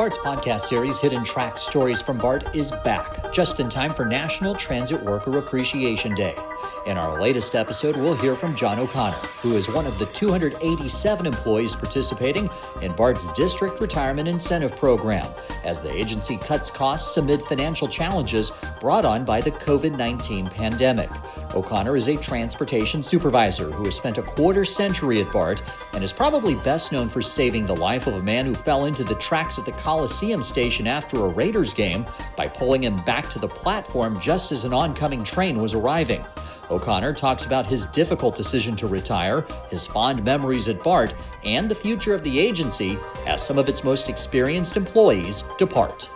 BART's podcast series, Hidden Track Stories from BART, is back, just in time for National Transit Worker Appreciation Day. In our latest episode, we'll hear from John O'Connor, who is one of the 287 employees participating in BART's District Retirement Incentive Program, as the agency cuts costs amid financial challenges brought on by the COVID 19 pandemic. O'Connor is a transportation supervisor who has spent a quarter century at BART and is probably best known for saving the life of a man who fell into the tracks at the Coliseum station after a Raiders game by pulling him back to the platform just as an oncoming train was arriving. O'Connor talks about his difficult decision to retire, his fond memories at BART, and the future of the agency as some of its most experienced employees depart.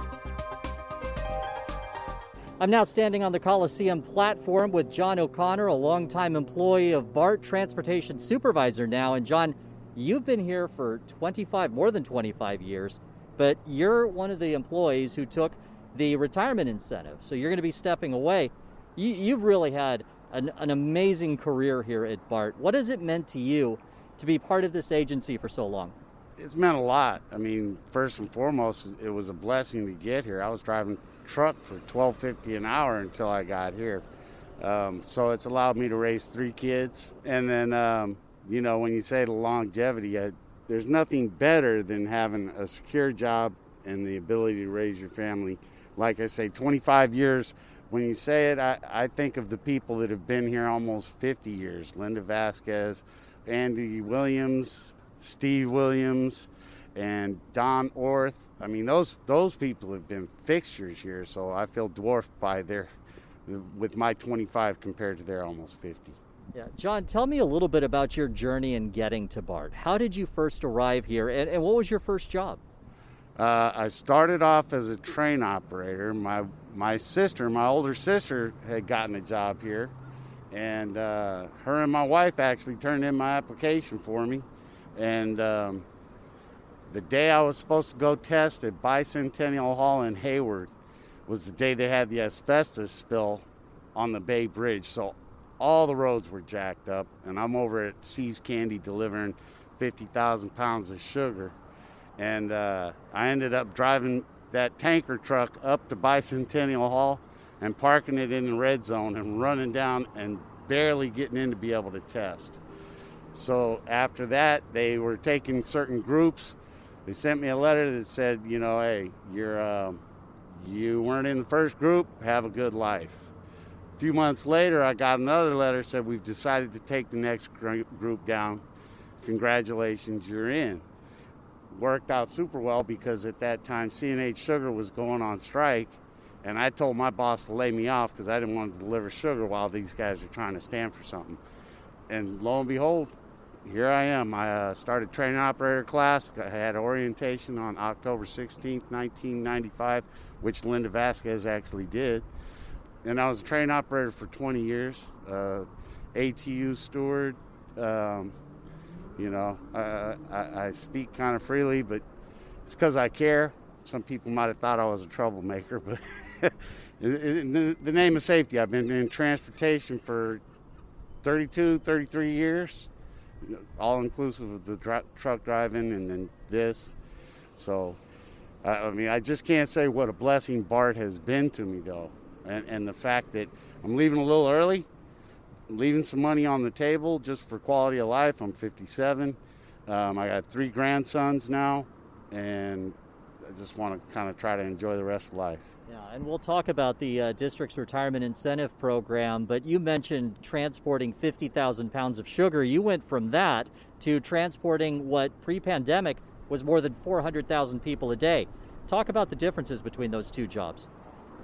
I'm now standing on the Coliseum platform with John O'Connor, a longtime employee of BART, transportation supervisor now. And John, you've been here for 25, more than 25 years, but you're one of the employees who took the retirement incentive. So you're going to be stepping away. You, have really had an, an amazing career here at BART. What has it meant to you to be part of this agency for so long? It's meant a lot. I mean, first and foremost, it was a blessing to get here. I was driving truck for twelve fifty an hour until I got here. Um, so it's allowed me to raise three kids, and then um, you know when you say the longevity, I, there's nothing better than having a secure job and the ability to raise your family. Like I say, 25 years. When you say it, I, I think of the people that have been here almost 50 years. Linda Vasquez, Andy Williams, Steve Williams, and Don Orth. I mean, those those people have been fixtures here, so I feel dwarfed by their with my 25 compared to their almost 50. Yeah, John, tell me a little bit about your journey in getting to BART. How did you first arrive here, and, and what was your first job? Uh, I started off as a train operator. My my sister, my older sister, had gotten a job here, and uh, her and my wife actually turned in my application for me, and um, the day I was supposed to go test at Bicentennial Hall in Hayward was the day they had the asbestos spill on the Bay Bridge. So all the roads were jacked up, and I'm over at See's Candy delivering 50,000 pounds of sugar. And uh, I ended up driving that tanker truck up to Bicentennial Hall and parking it in the red zone and running down and barely getting in to be able to test. So after that, they were taking certain groups they sent me a letter that said, you know, hey, you're uh, you weren't in the first group. Have a good life. A few months later, I got another letter that said we've decided to take the next group down. Congratulations, you're in. Worked out super well because at that time C&H Sugar was going on strike, and I told my boss to lay me off because I didn't want to deliver sugar while these guys are trying to stand for something. And lo and behold, here I am. I uh, started training operator class. I had orientation on October 16, 1995, which Linda Vasquez actually did. And I was a train operator for 20 years, uh, ATU steward. Um, you know, I, I, speak kind of freely, but it's because I care. Some people might have thought I was a troublemaker, but the, the name of safety. I've been in transportation for 32, 33 years all inclusive of the truck driving and then this. So, uh, I mean, I just can't say what a blessing BART has been to me, though. And, and the fact that I'm leaving a little early, leaving some money on the table just for quality of life. I'm 57. Um, I got three grandsons now, and I just want to kind of try to enjoy the rest of life. Yeah, and we'll talk about the uh, district's retirement incentive program, but you mentioned transporting 50,000 pounds of sugar. You went from that to transporting what pre pandemic was more than 400,000 people a day. Talk about the differences between those two jobs.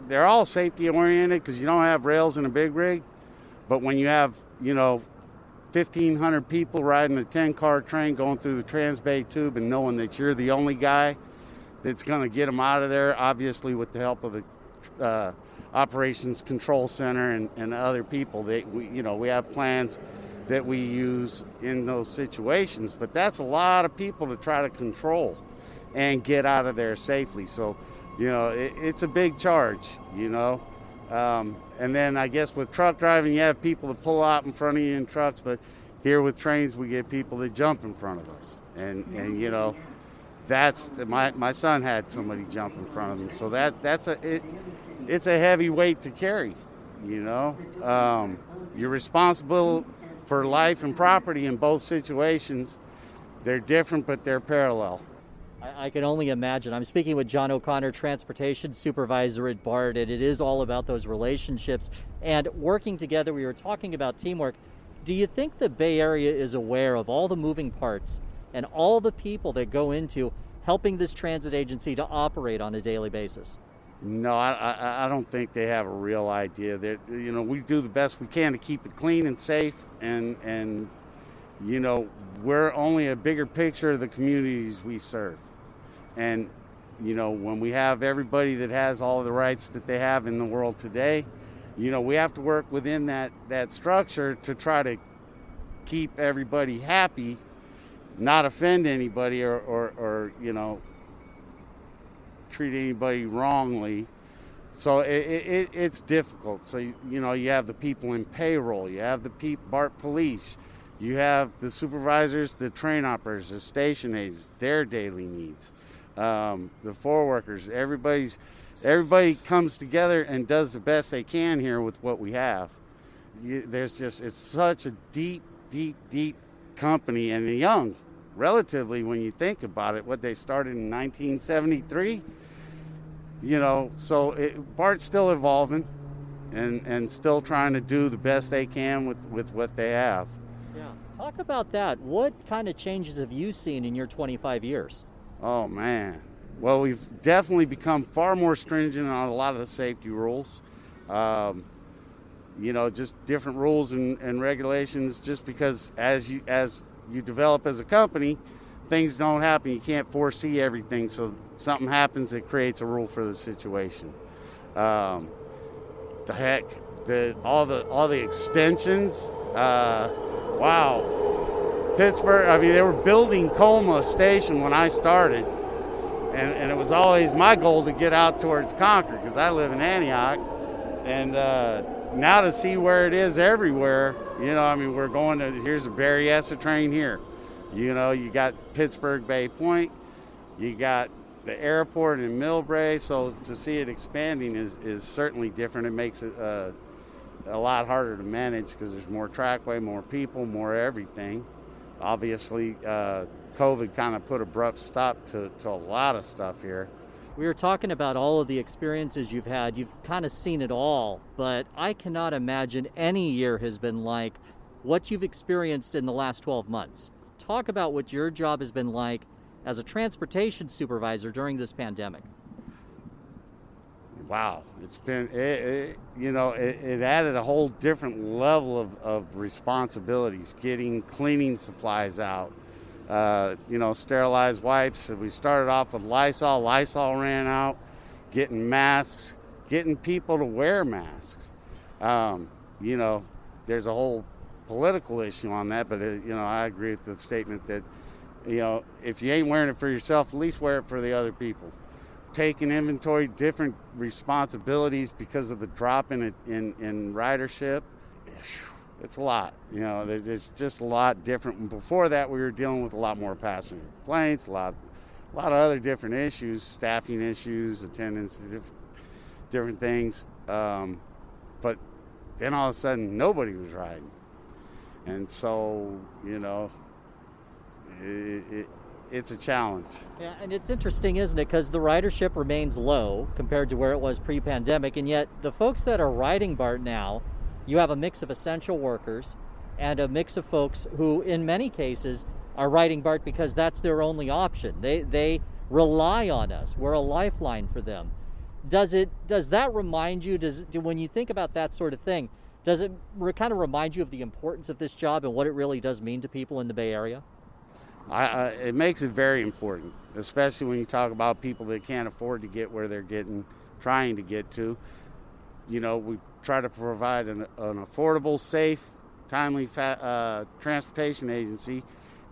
They're all safety oriented because you don't have rails in a big rig, but when you have, you know, 1,500 people riding a 10 car train going through the Transbay tube and knowing that you're the only guy that's going to get them out of there, obviously, with the help of the uh, operations control center and, and other people. That we, you know, we have plans that we use in those situations, but that's a lot of people to try to control and get out of there safely. So, you know, it, it's a big charge, you know. Um, and then I guess with truck driving, you have people that pull out in front of you in trucks, but here with trains, we get people that jump in front of us. And, and you know, that's my my son had somebody jump in front of him, so that that's a it, it's a heavy weight to carry. You know, um, you're responsible for life and property in both situations. They're different, but they're parallel. I, I can only imagine. I'm speaking with John O'Connor, transportation supervisor at BART, and it is all about those relationships and working together. We were talking about teamwork. Do you think the Bay Area is aware of all the moving parts and all the people that go into helping this transit agency to operate on a daily basis? No, I, I, don't think they have a real idea. That you know, we do the best we can to keep it clean and safe, and and you know, we're only a bigger picture of the communities we serve. And you know, when we have everybody that has all the rights that they have in the world today, you know, we have to work within that that structure to try to keep everybody happy, not offend anybody or or, or you know treat anybody wrongly. So it, it, it's difficult. So you, know you have the people in payroll, you have the people, BART police, you have the supervisors, the train operators, the station aides, their daily needs, um, the floor workers. Everybody's everybody comes together and does the best they can here with what we have. You, there's just it's such a deep, deep, deep company and the young, relatively when you think about it. What they started in 1973 you know, so it, BART's still evolving and, and still trying to do the best they can with, with what they have. Yeah. Talk about that. What kind of changes have you seen in your 25 years? Oh, man. Well, we've definitely become far more stringent on a lot of the safety rules. Um, you know, just different rules and, and regulations just because as you as you develop as a company, things don't happen. You can't foresee everything. So something happens that creates a rule for the situation. Um, the heck, the all the all the extensions. Uh, wow, Pittsburgh. I mean, they were building Colma Station when I started, and, and it was always my goal to get out towards Concord because I live in Antioch, and uh, now to see where it is everywhere. You know, I mean, we're going to here's the Berryessa train here you know, you got Pittsburgh Bay Point, you got the airport in Millbrae, so to see it expanding is, is certainly different. It makes it uh, a lot harder to manage because there's more trackway, more people, more everything. Obviously, uh, COVID kind of put abrupt stop to, to a lot of stuff here. We were talking about all of the experiences you've had. You've kind of seen it all, but I cannot imagine any year has been like what you've experienced in the last 12 months talk about what your job has been like as a transportation supervisor during this pandemic. Wow, it's been, it, it, you know, it, it, added a whole different level of, of responsibilities, getting cleaning supplies out, uh, you know, sterilized wipes. We started off with Lysol, Lysol ran out, getting masks, getting people to wear masks. Um, you know, there's a whole political issue on that, but uh, you know, I agree with the statement that you know, if you ain't wearing it for yourself, at least wear it for the other people. Taking inventory, different responsibilities because of the drop in in, in ridership. It's a lot, you know. it's just a lot different. Before that, we were dealing with a lot more passenger complaints, a lot, a lot of other different issues, staffing issues, attendance, different, things. Um, but then all of a sudden, nobody was riding and so you know it, it, it's a challenge yeah and it's interesting isn't it because the ridership remains low compared to where it was pre-pandemic and yet the folks that are riding bart now you have a mix of essential workers and a mix of folks who in many cases are riding bart because that's their only option they they rely on us we're a lifeline for them does it does that remind you does do, when you think about that sort of thing does it re- kind of remind you of the importance of this job and what it really does mean to people in the Bay Area? I, it makes it very important, especially when you talk about people that can't afford to get where they're getting, trying to get to. You know, we try to provide an, an affordable, safe, timely fa- uh, transportation agency,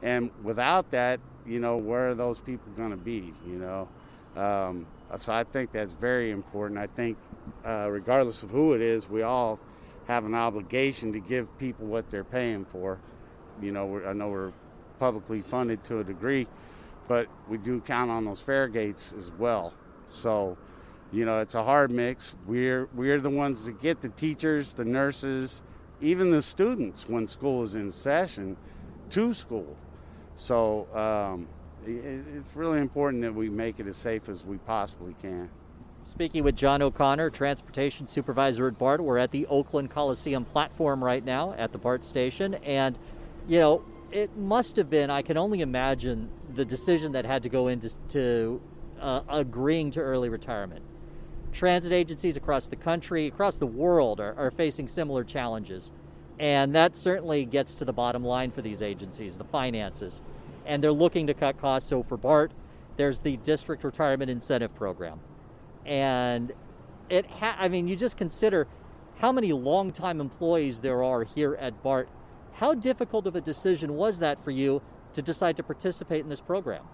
and without that, you know, where are those people going to be? You know, um, so I think that's very important. I think, uh, regardless of who it is, we all have an obligation to give people what they're paying for. You know, I know we're publicly funded to a degree, but we do count on those fare gates as well. So, you know, it's a hard mix. We're we're the ones that get the teachers, the nurses, even the students when school is in session to school. So um, it, it's really important that we make it as safe as we possibly can. Speaking with John O'Connor, Transportation Supervisor at BART, we're at the Oakland Coliseum platform right now at the BART station. And, you know, it must have been, I can only imagine the decision that had to go into to, uh, agreeing to early retirement. Transit agencies across the country, across the world, are, are facing similar challenges. And that certainly gets to the bottom line for these agencies, the finances. And they're looking to cut costs. So for BART, there's the District Retirement Incentive Program and it ha- I mean, you just consider how many longtime employees there are here at BART. How difficult of a decision was that for you to decide to participate in this program?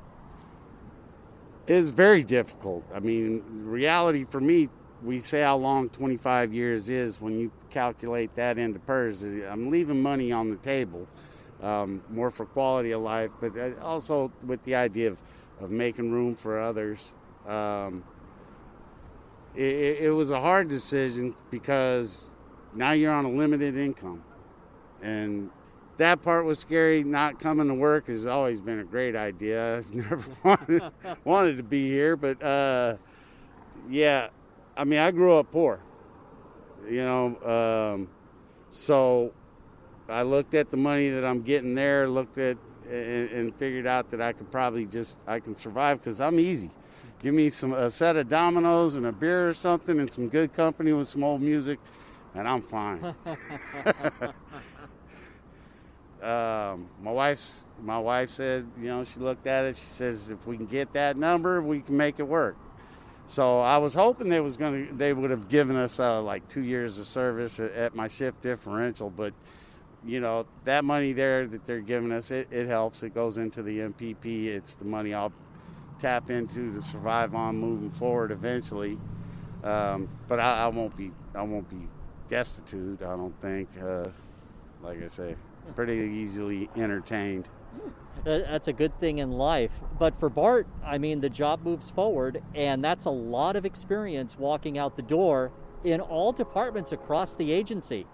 Is very difficult. I mean, reality for me, we say how long 25 years is when you calculate that into PERS. I'm leaving money on the table, um, more for quality of life, but uh, also with the idea of, of making room for others. Um, it, it was a hard decision because now you're on a limited income. And that part was scary. Not coming to work has always been a great idea. I've never wanted, wanted to be here, but uh, yeah, I mean, I grew up poor, you know, um, so I looked at the money that I'm getting there, looked at and, and figured out that I could probably just I can survive because I'm easy give me some a set of dominoes and a beer or something and some good company with some old music, and I'm fine. um, my wife's my wife said, you know, she looked at it. She says, if we can get that number, we can make it work. So I was hoping they was gonna they would have given us uh, like two years of service at, at, my shift differential, but you know that money there that they're giving us, it, it helps. It goes into the MPP. It's the money I'll tap into to survive on moving forward eventually. Um, but I, I, won't be I won't be destitute. I don't think. Uh, like I say, pretty easily entertained. That's a good thing in life. But for Bart, I mean, the job moves forward, and that's a lot of experience walking out the door in all departments across the agency.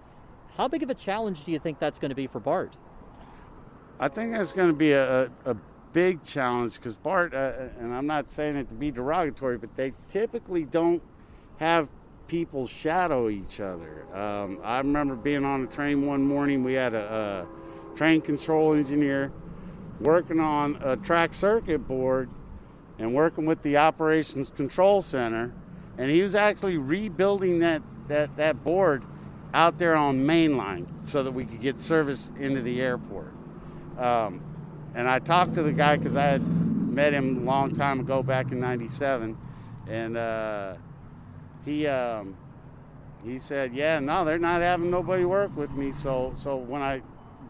How big of a challenge do you think that's going to be for Bart? I think that's going to be a, a big challenge because Bart, uh, and I'm not saying it to be derogatory, but they typically don't have people shadow each other. Um, I remember being on a train one morning. We had a, a train control engineer working on a track circuit board and working with the operations control center, and he was actually rebuilding that that that board out there on mainline so that we could get service into the airport. Um, and I talked to the guy because I had met him a long time ago back in '97, and uh, he um, he said, "Yeah, no, they're not having nobody work with me." So so when I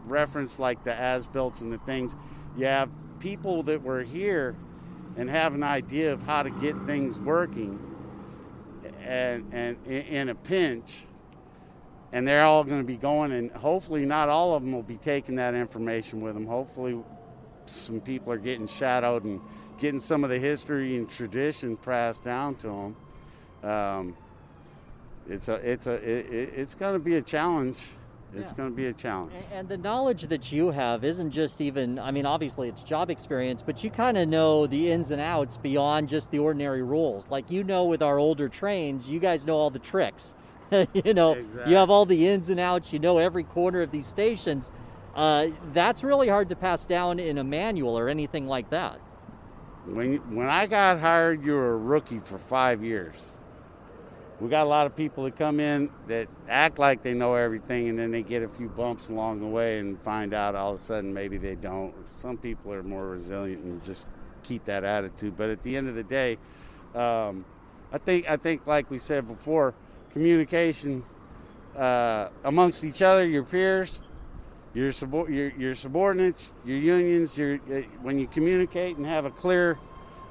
reference like the as built and the things, you have people that were here and have an idea of how to get things working, and and in a pinch and they're all going to be going and hopefully not all of them will be taking that information with them hopefully some people are getting shadowed and getting some of the history and tradition passed down to them. Um, it's a it's a it, it's going to be a challenge. It's yeah. going to be a challenge. And the knowledge that you have isn't just even, I mean, obviously it's job experience, but you kind of know the ins and outs beyond just the ordinary rules. Like you know, with our older trains, you guys know all the tricks. you know, exactly. you have all the ins and outs, you know every corner of these stations. Uh, that's really hard to pass down in a manual or anything like that. When when I got hired, you were a rookie for five years. We got a lot of people that come in that act like they know everything, and then they get a few bumps along the way and find out all of a sudden maybe they don't. Some people are more resilient and just keep that attitude. But at the end of the day, um, I think I think like we said before, communication uh, amongst each other, your peers, your, your, your subordinates, your unions, your, uh, when you communicate and have a clear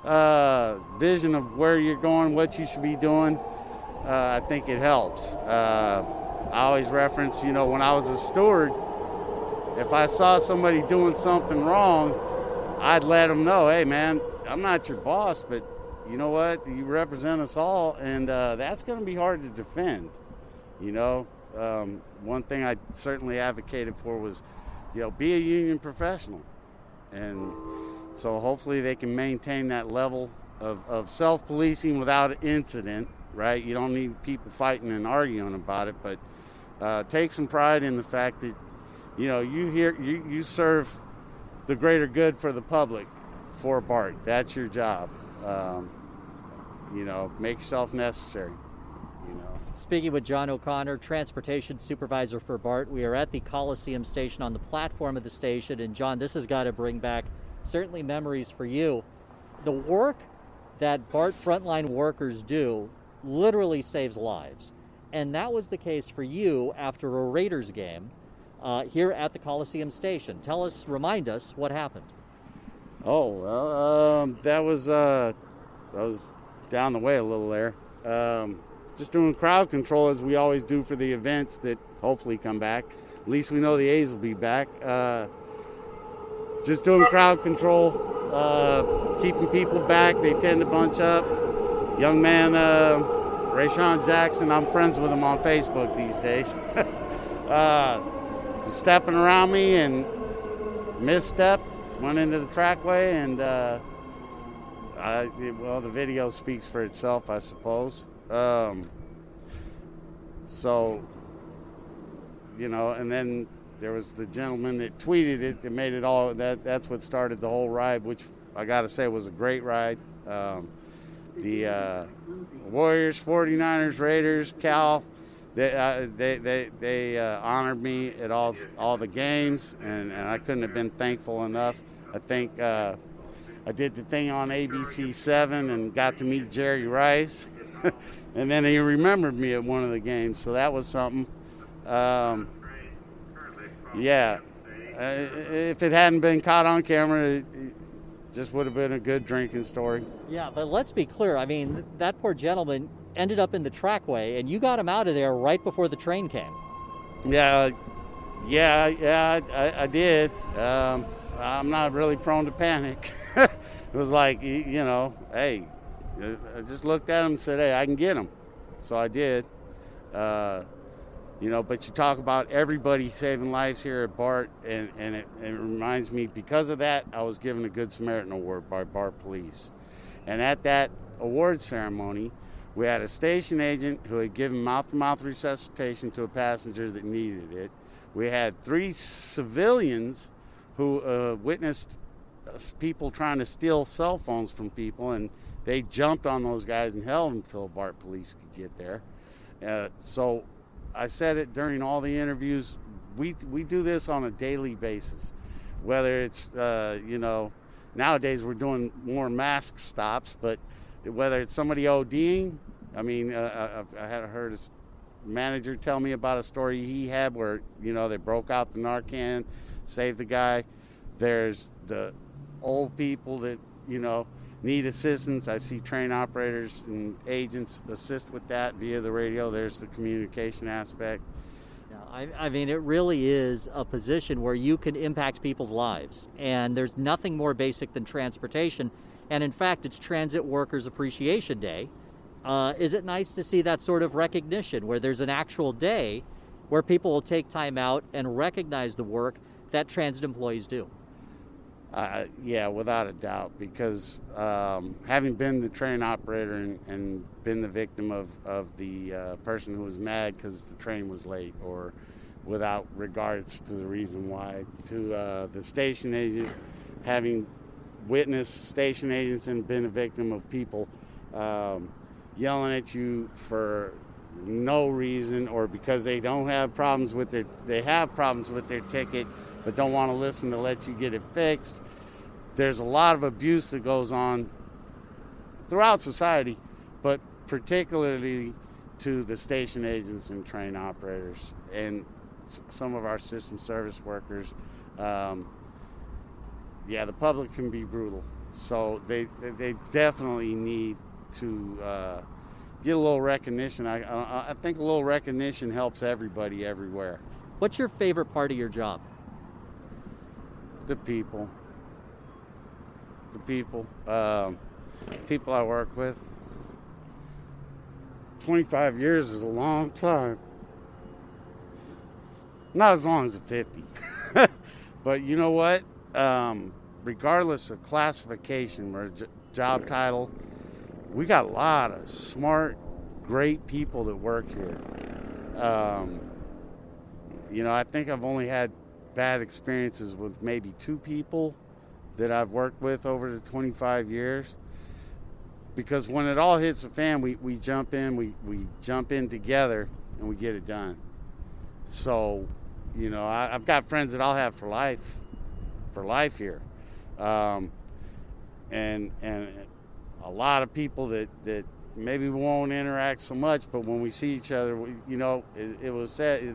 uh, vision of where you're going, what you should be doing, uh, I think it helps. Uh, I always reference, you know, when I was a steward, if I saw somebody doing something wrong, I'd let them know, hey man, I'm not your boss, but you know what? You represent us all, and uh, that's going to be hard to defend. You know, um, one thing I certainly advocated for was, you know, be a union professional, and so hopefully they can maintain that level of, of self-policing without incident. Right? You don't need people fighting and arguing about it, but uh, take some pride in the fact that, you know, you hear you, you serve the greater good for the public for BART. That's your job. Um, you know, make yourself necessary. You know. Speaking with John O'Connor, transportation supervisor for BART, we are at the Coliseum station on the platform of the station. And John, this has got to bring back certainly memories for you. The work that BART frontline workers do literally saves lives. And that was the case for you after a Raiders game uh, here at the Coliseum station. Tell us, remind us what happened. Oh, well, um, that was, uh, that was down the way a little there. Um, just doing crowd control as we always do for the events that hopefully come back. At least we know the A's will be back. Uh, just doing crowd control, uh, keeping people back. They tend to bunch up. Young man, uh, Rayshon Jackson, I'm friends with him on Facebook these days. uh, stepping around me and misstep, went into the trackway and uh, I, well, the video speaks for itself, I suppose. Um, so, you know, and then there was the gentleman that tweeted it that made it all. That that's what started the whole ride, which I got to say was a great ride. Um, the uh, Warriors, 49ers, Raiders, Cal, they uh, they they, they uh, honored me at all all the games, and, and I couldn't have been thankful enough. I think uh, I did the thing on ABC 7 and got to meet Jerry Rice. and then he remembered me at one of the games, so that was something. Um, yeah, uh, if it hadn't been caught on camera, just would have been a good drinking story. Yeah, but let's be clear. I mean, that poor gentleman ended up in the trackway, and you got him out of there right before the train came. Yeah, yeah, yeah, I, I did. Um, I'm not really prone to panic. it was like, you know, hey, I just looked at him and said, hey, I can get him. So I did. Uh, you know, but you talk about everybody saving lives here at BART, and, and it, it, reminds me because of that, I was given a Good Samaritan Award by BART Police. And at that award ceremony, we had a station agent who had given mouth to mouth resuscitation to a passenger that needed it. We had three civilians who uh, witnessed people trying to steal cell phones from people, and they jumped on those guys and held them until BART police could get there. Uh, so I said it during all the interviews. We we do this on a daily basis, whether it's uh, you know nowadays we're doing more mask stops, but whether it's somebody ODing, I mean uh, I, I had heard a manager tell me about a story he had where you know they broke out the Narcan saved the guy. There's the old people that, you know, need assistance. I see train operators and agents assist with that via the radio. There's the communication aspect. Yeah, I, I, mean, it really is a position where you can impact people's lives. And there's nothing more basic than transportation. And in fact, it's Transit Workers Appreciation Day. Uh, is it nice to see that sort of recognition where there's an actual day where people will take time out and recognize the work that transit employees do. Uh, yeah, without a doubt, because um, having been the train operator and, and been the victim of, of the uh, person who was mad because the train was late or without regards to the reason why, to uh, the station agent having witnessed station agents and been a victim of people um, yelling at you for no reason or because they don't have problems with their they have problems with their ticket but don't want to listen to let you get it fixed. There's a lot of abuse that goes on throughout society, but particularly to the station agents and train operators and some of our system service workers. Um, yeah, the public can be brutal, so they they definitely need to uh, get a little recognition. I I think a little recognition helps everybody everywhere. What's your favorite part of your job? The people. the people, um, people I work with. 25 years is a long time. Not as long as a 50. but you know what? Um, regardless of classification or j- job title, we got a lot of smart, great people that work here. Um, you know, I think I've only had bad experiences with maybe two people that I've worked with over the 25 years. Because when it all hits the fan, we, we jump in, we, we jump in together, and we get it done. So, you know, I, have got friends that I'll have for life, for life here, um, and and a lot of people that that maybe won't interact so much, but when we see each other, we, you know, it, it was said. It,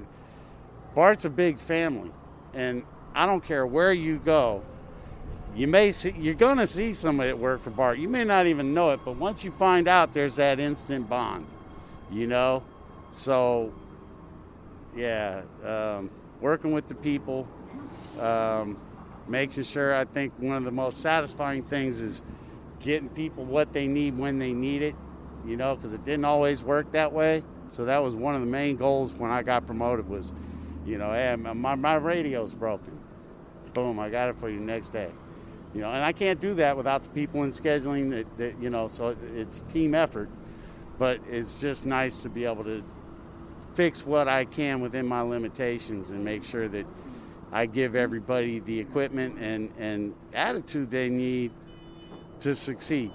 Bart's a big family, and I don't care where you go. You may see you're going to see somebody at work for Bart. You may not even know it, but once you find out, there's that instant bond. You know, so yeah, um, working with the people, um, making sure. I think one of the most satisfying things is getting people what they need when they need it. You know, because it didn't always work that way. So that was one of the main goals when I got promoted was you know, hey, my, my radio's broken. Boom, I got it for you next day. You know, and I can't do that without the people in scheduling that, that you know, so it's team effort. But it's just nice to be able to fix what I can within my limitations and make sure that I give everybody the equipment and, and attitude they need to succeed.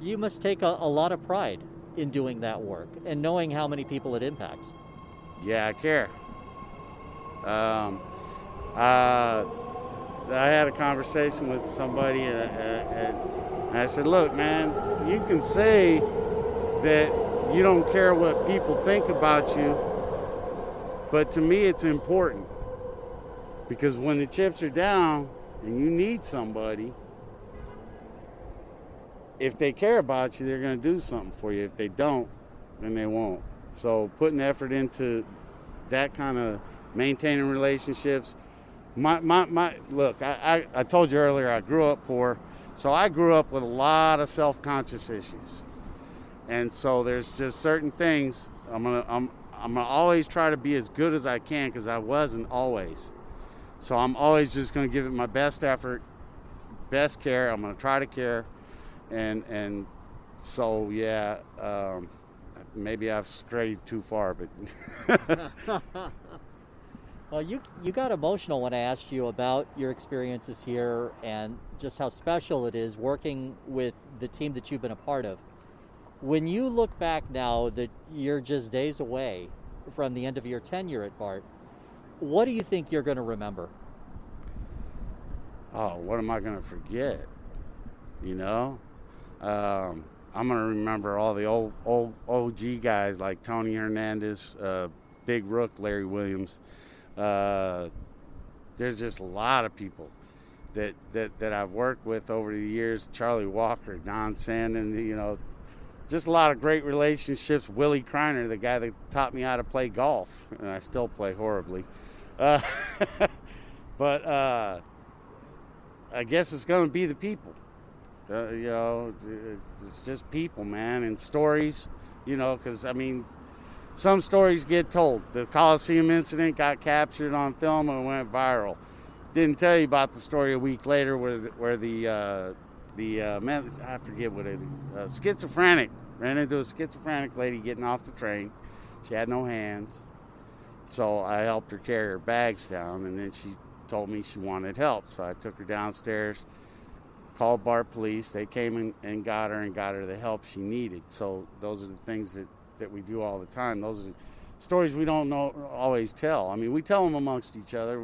You must take a, a lot of pride in doing that work and knowing how many people it impacts. Yeah, I care. Um, uh, I had a conversation with somebody, and, and, and I said, "Look, man, you can say that you don't care what people think about you, but to me, it's important because when the chips are down and you need somebody." If they care about you, they're going to do something for you. If they don't, then they won't. So putting effort into that kind of maintaining relationships. My, my, my look, I, I, I told you earlier I grew up poor, so I grew up with a lot of self-conscious issues, and so there's just certain things I'm gonna I'm I'm gonna always try to be as good as I can because I wasn't always. So I'm always just gonna give it my best effort, best care. I'm gonna try to care, and and so yeah. Um, maybe I've strayed too far, but. well, you you got emotional when I asked you about your experiences here and just how special it is working with the team that you've been a part of. When you look back now that you're just days away from the end of your tenure at BART, what do you think you're going to remember? Oh, what am I going to forget? You know, um, I'm gonna remember all the old old OG guys like Tony Hernandez, uh, Big Rook, Larry Williams. Uh, there's just a lot of people that, that that I've worked with over the years. Charlie Walker, Don Sandin, you know, just a lot of great relationships. Willie Kreiner, the guy that taught me how to play golf, and I still play horribly. Uh, but uh, I guess it's going to be the people. Uh, you know, it's just people, man, and stories. You know, because I mean, some stories get told. The Coliseum incident got captured on film and went viral. Didn't tell you about the story a week later where the, where the uh, the uh, man I forget what it uh, schizophrenic ran into a schizophrenic lady getting off the train. She had no hands, so I helped her carry her bags down, and then she told me she wanted help. So I took her downstairs called BART Police. They came and, and got her and got her the help she needed. So those are the things that, that we do all the time. Those are stories we don't know always tell. I mean, we tell them amongst each other,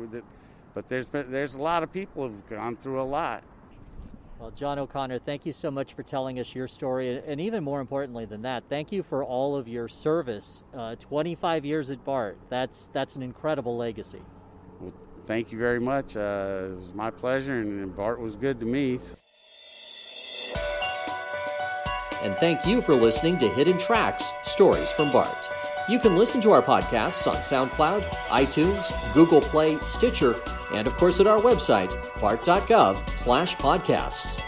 but there's been, there's a lot of people who've gone through a lot. Well, John O'Connor, thank you so much for telling us your story, and even more importantly than that, thank you for all of your service. Uh, 25 years at BART. That's that's an incredible legacy. Well, thank you very much. Uh, it was my pleasure, and BART was good to me. And thank you for listening to Hidden Tracks Stories from BART. You can listen to our podcasts on SoundCloud, iTunes, Google Play, Stitcher, and of course at our website, bart.gov slash podcasts.